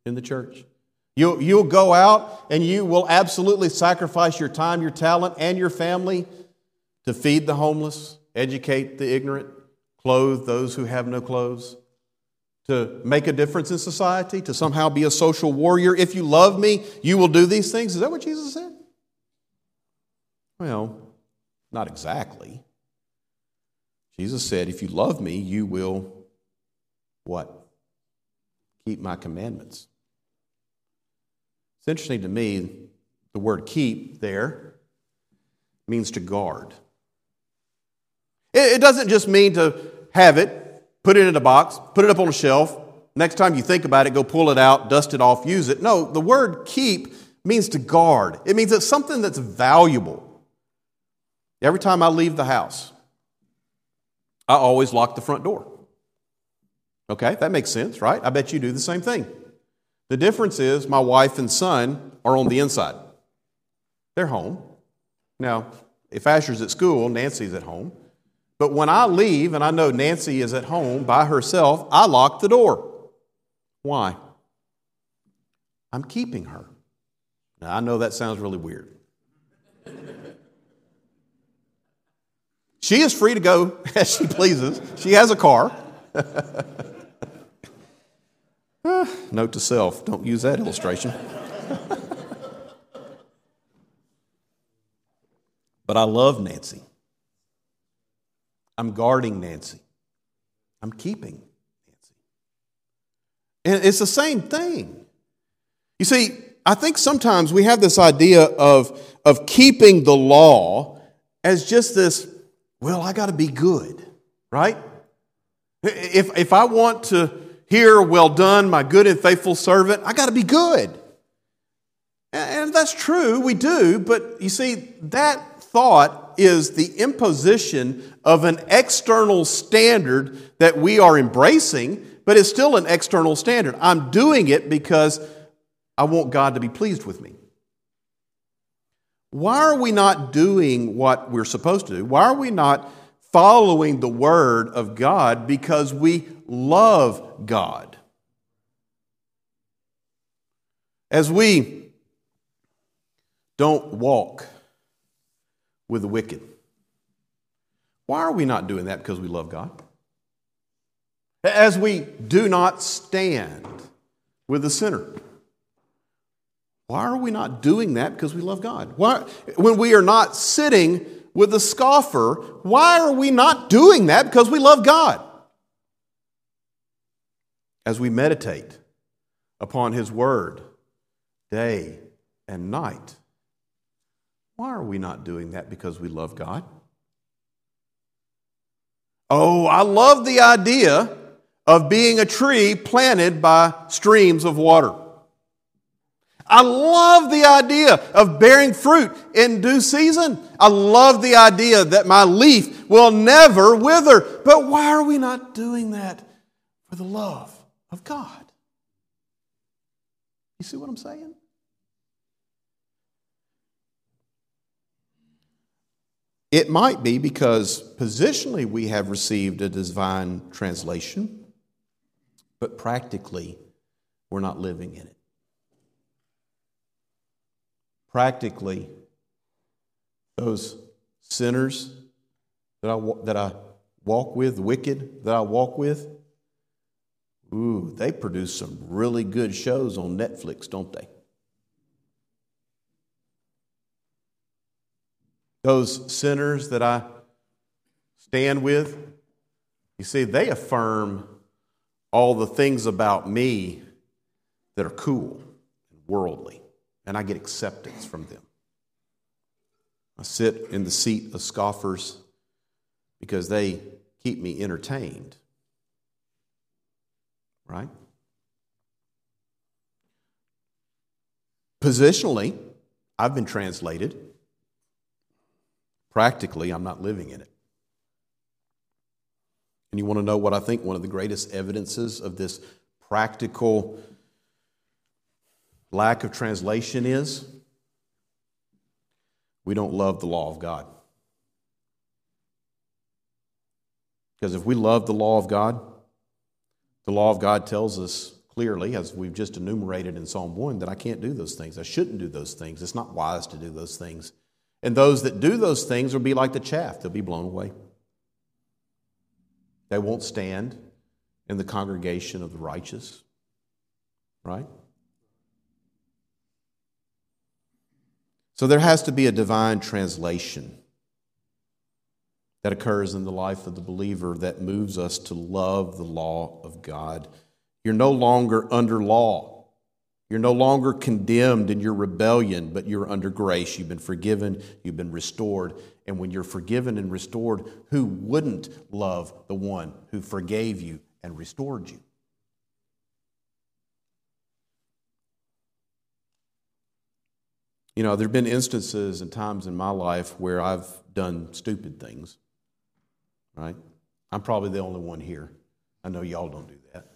in the church. You'll, you'll go out and you will absolutely sacrifice your time, your talent, and your family to feed the homeless, educate the ignorant, clothe those who have no clothes, to make a difference in society, to somehow be a social warrior. If you love me, you will do these things. Is that what Jesus said? Well, not exactly. Jesus said, If you love me, you will what? Keep my commandments. It's interesting to me, the word keep there means to guard. It doesn't just mean to have it, put it in a box, put it up on a shelf. Next time you think about it, go pull it out, dust it off, use it. No, the word keep means to guard. It means it's something that's valuable. Every time I leave the house, I always lock the front door. Okay, that makes sense, right? I bet you do the same thing. The difference is my wife and son are on the inside. They're home. Now, if Asher's at school, Nancy's at home. But when I leave and I know Nancy is at home by herself, I lock the door. Why? I'm keeping her. Now, I know that sounds really weird. she is free to go as she pleases, she has a car. Eh, note to self don't use that illustration. but I love Nancy. I'm guarding Nancy. I'm keeping Nancy. And it's the same thing. You see, I think sometimes we have this idea of, of keeping the law as just this, well, I got to be good, right? If, if I want to hear, well done, my good and faithful servant, I got to be good. And that's true, we do, but you see, that thought is the imposition of an external standard that we are embracing, but it's still an external standard. I'm doing it because I want God to be pleased with me. Why are we not doing what we're supposed to do? Why are we not following the word of God because we love God? As we don't walk with the wicked. Why are we not doing that? Because we love God. As we do not stand with the sinner. Why are we not doing that? Because we love God. Why, when we are not sitting with the scoffer, why are we not doing that? Because we love God. As we meditate upon His Word day and night, why are we not doing that? Because we love God? Oh, I love the idea of being a tree planted by streams of water. I love the idea of bearing fruit in due season. I love the idea that my leaf will never wither. But why are we not doing that for the love of God? You see what I'm saying? It might be because positionally we have received a divine translation, but practically we're not living in it. Practically, those sinners that I, that I walk with, wicked that I walk with, ooh, they produce some really good shows on Netflix, don't they? Those sinners that I stand with, you see, they affirm all the things about me that are cool and worldly, and I get acceptance from them. I sit in the seat of scoffers because they keep me entertained. Right? Positionally, I've been translated. Practically, I'm not living in it. And you want to know what I think one of the greatest evidences of this practical lack of translation is? We don't love the law of God. Because if we love the law of God, the law of God tells us clearly, as we've just enumerated in Psalm 1, that I can't do those things. I shouldn't do those things. It's not wise to do those things. And those that do those things will be like the chaff, they'll be blown away. They won't stand in the congregation of the righteous, right? So there has to be a divine translation that occurs in the life of the believer that moves us to love the law of God. You're no longer under law. You're no longer condemned in your rebellion, but you're under grace. You've been forgiven, you've been restored. And when you're forgiven and restored, who wouldn't love the one who forgave you and restored you? You know, there have been instances and times in my life where I've done stupid things, right? I'm probably the only one here. I know y'all don't do that.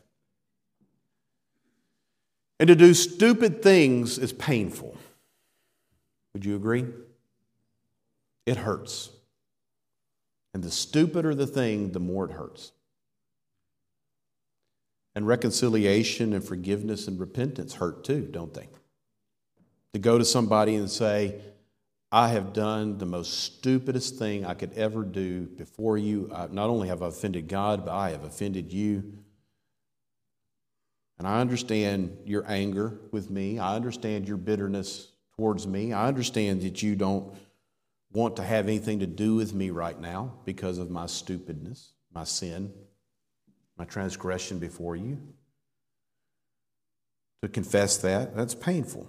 And to do stupid things is painful. Would you agree? It hurts. And the stupider the thing, the more it hurts. And reconciliation and forgiveness and repentance hurt too, don't they? To go to somebody and say, I have done the most stupidest thing I could ever do before you. not only have I offended God, but I have offended you. And I understand your anger with me. I understand your bitterness towards me. I understand that you don't want to have anything to do with me right now because of my stupidness, my sin, my transgression before you. To confess that, that's painful.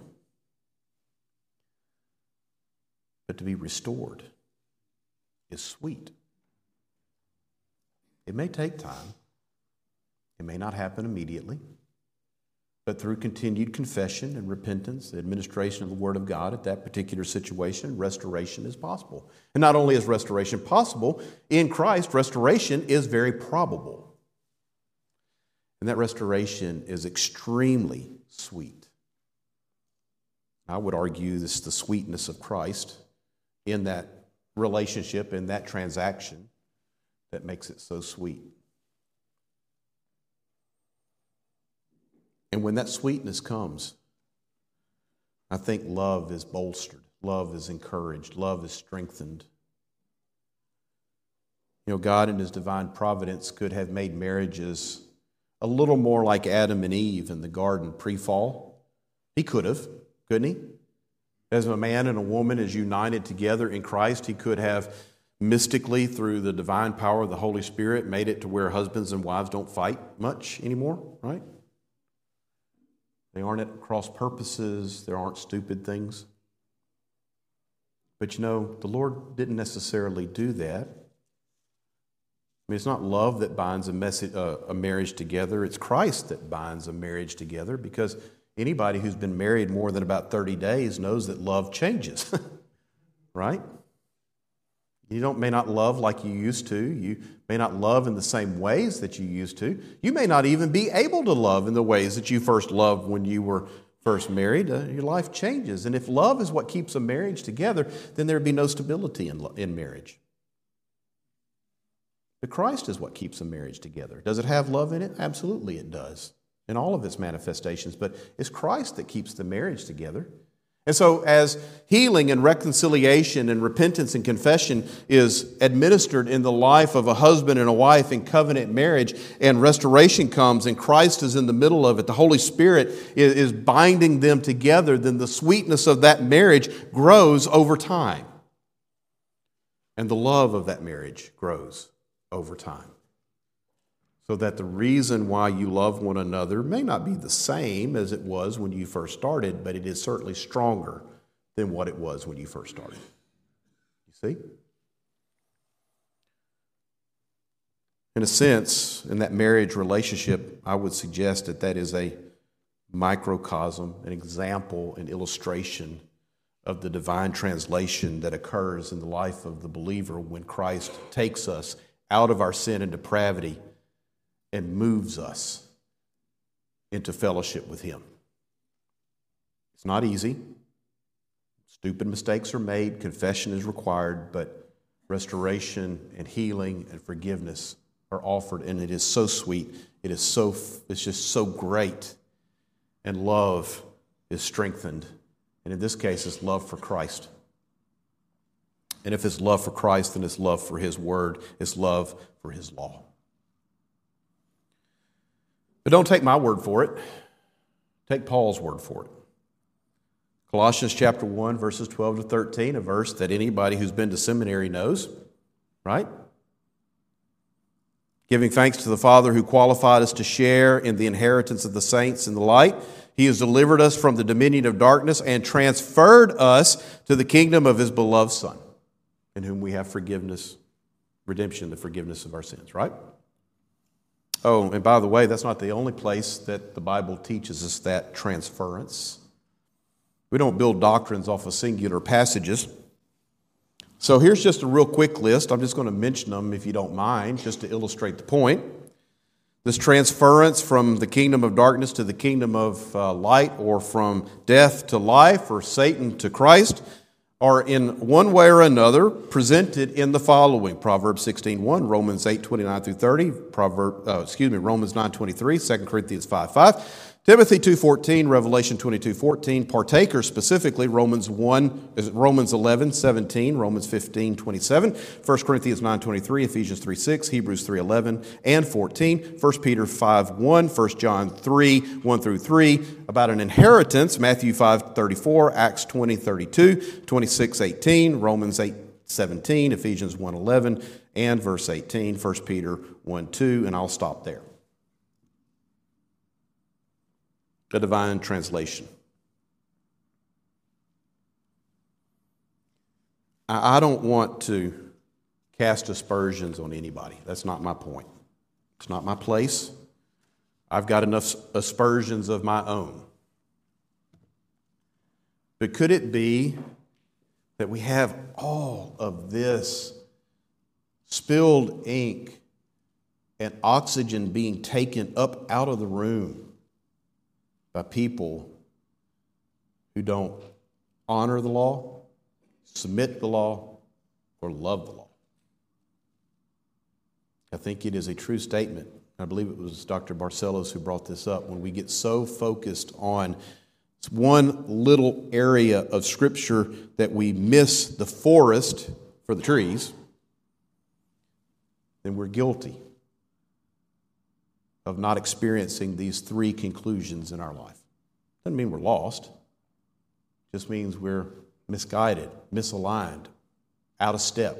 But to be restored is sweet. It may take time, it may not happen immediately. But through continued confession and repentance, the administration of the Word of God at that particular situation, restoration is possible. And not only is restoration possible, in Christ, restoration is very probable. And that restoration is extremely sweet. I would argue this is the sweetness of Christ in that relationship, in that transaction, that makes it so sweet. And when that sweetness comes, I think love is bolstered, love is encouraged, love is strengthened. You know, God in His divine providence could have made marriages a little more like Adam and Eve in the garden pre fall. He could have, couldn't He? As a man and a woman is united together in Christ, He could have mystically, through the divine power of the Holy Spirit, made it to where husbands and wives don't fight much anymore, right? They aren't at cross purposes, there aren't stupid things. But you know, the Lord didn't necessarily do that. I mean, it's not love that binds a, message, uh, a marriage together, it's Christ that binds a marriage together because anybody who's been married more than about 30 days knows that love changes, right? You don't, may not love like you used to. You may not love in the same ways that you used to. You may not even be able to love in the ways that you first loved when you were first married, uh, your life changes. And if love is what keeps a marriage together, then there'd be no stability in, in marriage. But Christ is what keeps a marriage together. Does it have love in it? Absolutely, it does, in all of its manifestations. But it's Christ that keeps the marriage together. And so, as healing and reconciliation and repentance and confession is administered in the life of a husband and a wife in covenant marriage, and restoration comes, and Christ is in the middle of it, the Holy Spirit is binding them together, then the sweetness of that marriage grows over time. And the love of that marriage grows over time. So that the reason why you love one another may not be the same as it was when you first started, but it is certainly stronger than what it was when you first started. You see? In a sense, in that marriage relationship, I would suggest that that is a microcosm, an example, an illustration of the divine translation that occurs in the life of the believer when Christ takes us out of our sin and depravity and moves us into fellowship with Him. It's not easy. Stupid mistakes are made, confession is required, but restoration and healing and forgiveness are offered, and it is so sweet. It is so, it's just so great. And love is strengthened. And in this case, it's love for Christ. And if it's love for Christ, then it's love for His Word, it's love for His law. But don't take my word for it, take Paul's word for it. Colossians chapter 1, verses 12 to 13, a verse that anybody who's been to seminary knows, right? Giving thanks to the Father who qualified us to share in the inheritance of the saints in the light. He has delivered us from the dominion of darkness and transferred us to the kingdom of his beloved Son in whom we have forgiveness, redemption, the forgiveness of our sins, right? Oh, and by the way, that's not the only place that the Bible teaches us that transference. We don't build doctrines off of singular passages. So here's just a real quick list. I'm just going to mention them if you don't mind, just to illustrate the point. This transference from the kingdom of darkness to the kingdom of uh, light, or from death to life, or Satan to Christ are in one way or another presented in the following Proverbs 16:1, Romans 8:29 through 30, Proverb, uh, excuse me, Romans 9:23, 2 Corinthians 5 5. Timothy 2.14, Revelation 22.14, partakers specifically, Romans 1, Romans 11, 17, Romans 15, 27, 1 Corinthians 9.23, Ephesians 3, 6, Hebrews 3, 11, and 14, 1 Peter 5, 1, 1 John 3, 1 through 3, about an inheritance, Matthew 5, 34, Acts 20, 32, 26, 18, Romans 8, 17, Ephesians 1, 11, and verse 18, 1 Peter 1, 2, and I'll stop there. The divine translation. I don't want to cast aspersions on anybody. That's not my point. It's not my place. I've got enough aspersions of my own. But could it be that we have all of this spilled ink and oxygen being taken up out of the room by people who don't honor the law, submit the law, or love the law. I think it is a true statement. I believe it was Dr. Barcellos who brought this up. When we get so focused on one little area of Scripture that we miss the forest for the trees, then we're guilty of not experiencing these three conclusions in our life. Doesn't mean we're lost, just means we're misguided, misaligned, out of step.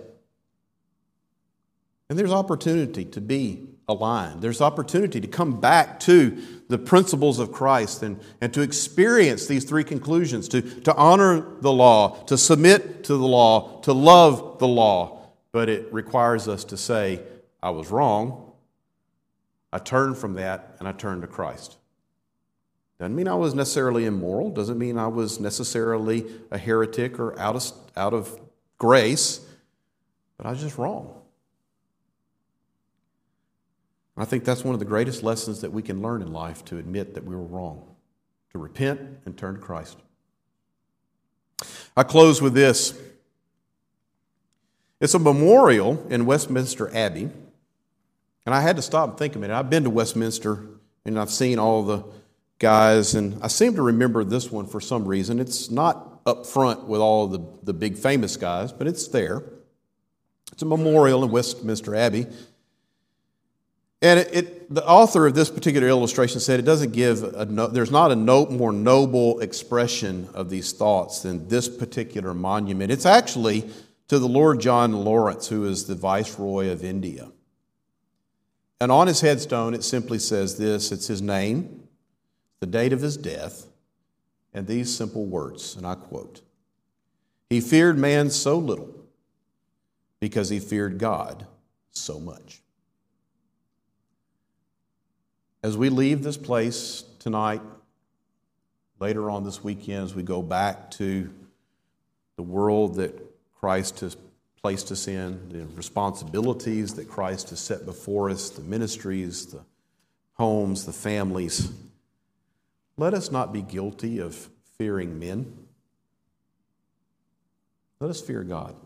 And there's opportunity to be aligned. There's opportunity to come back to the principles of Christ and, and to experience these three conclusions to, to honor the law, to submit to the law, to love the law. But it requires us to say, I was wrong. I turned from that and I turned to Christ. Doesn't mean I was necessarily immoral, doesn't mean I was necessarily a heretic or out of, out of grace, but I was just wrong. I think that's one of the greatest lessons that we can learn in life to admit that we were wrong, to repent and turn to Christ. I close with this. It's a memorial in Westminster Abbey. And I had to stop and think a minute. I've been to Westminster and I've seen all the guys, and I seem to remember this one for some reason. It's not up front with all the, the big famous guys, but it's there. It's a memorial in Westminster Abbey. And it, it, the author of this particular illustration said it doesn't give, a no, there's not a no, more noble expression of these thoughts than this particular monument. It's actually to the Lord John Lawrence, who is the Viceroy of India. And on his headstone, it simply says this it's his name, the date of his death, and these simple words, and I quote He feared man so little because he feared God so much. As we leave this place tonight, later on this weekend, as we go back to the world that Christ has placed us in, the responsibilities that Christ has set before us, the ministries, the homes, the families, let us not be guilty of fearing men. Let us fear God.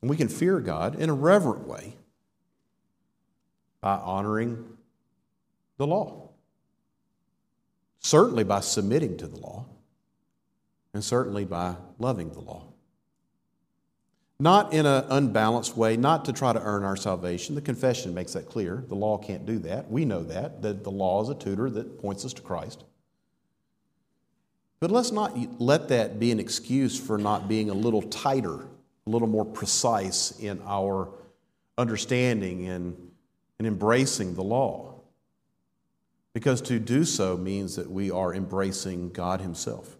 And we can fear God in a reverent way by honoring the law. Certainly by submitting to the law, and certainly by loving the law. Not in an unbalanced way, not to try to earn our salvation. The confession makes that clear. The law can't do that. We know that, that the law is a tutor that points us to Christ. But let's not let that be an excuse for not being a little tighter, a little more precise in our understanding and and embracing the law. Because to do so means that we are embracing God Himself.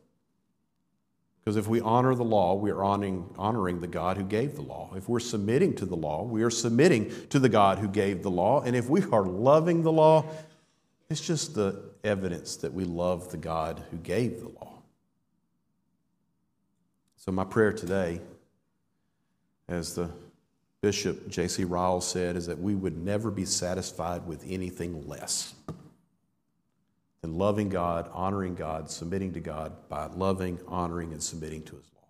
Because if we honor the law, we are honoring, honoring the God who gave the law. If we're submitting to the law, we are submitting to the God who gave the law. And if we are loving the law, it's just the evidence that we love the God who gave the law. So, my prayer today, as the Bishop J.C. Ryle said is that we would never be satisfied with anything less than loving God, honoring God, submitting to God by loving, honoring, and submitting to His law.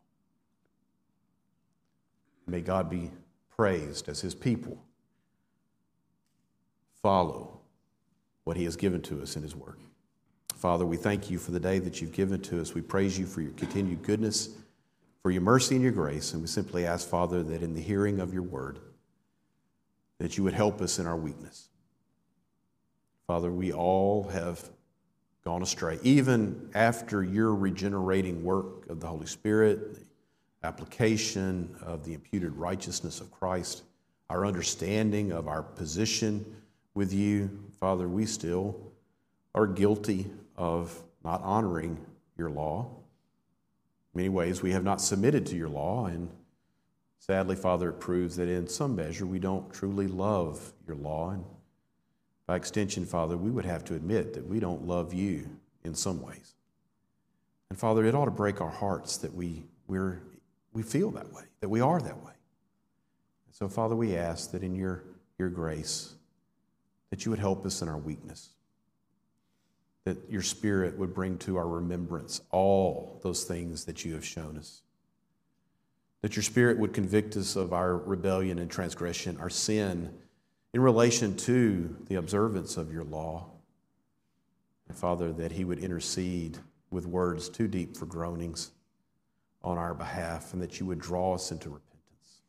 May God be praised as His people follow what He has given to us in His Word. Father, we thank you for the day that you've given to us. We praise you for your continued goodness for your mercy and your grace. And we simply ask, Father, that in the hearing of your word, that you would help us in our weakness. Father, we all have gone astray. Even after your regenerating work of the Holy Spirit, the application of the imputed righteousness of Christ, our understanding of our position with you, Father, we still are guilty of not honoring your law many ways, we have not submitted to your law. And sadly, Father, it proves that in some measure we don't truly love your law. And by extension, Father, we would have to admit that we don't love you in some ways. And Father, it ought to break our hearts that we, we're, we feel that way, that we are that way. So, Father, we ask that in your, your grace, that you would help us in our weakness that your Spirit would bring to our remembrance all those things that you have shown us. That your Spirit would convict us of our rebellion and transgression, our sin, in relation to the observance of your law. And Father, that He would intercede with words too deep for groanings on our behalf, and that you would draw us into repentance.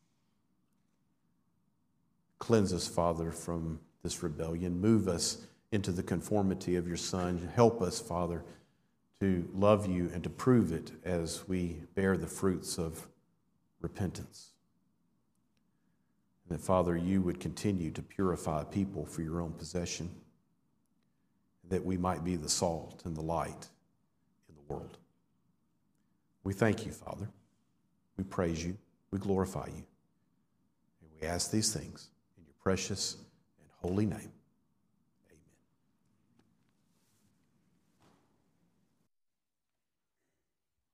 Cleanse us, Father, from this rebellion. Move us into the conformity of your Son. Help us, Father, to love you and to prove it as we bear the fruits of repentance. And that, Father, you would continue to purify people for your own possession, that we might be the salt and the light in the world. We thank you, Father. We praise you. We glorify you. And we ask these things in your precious and holy name.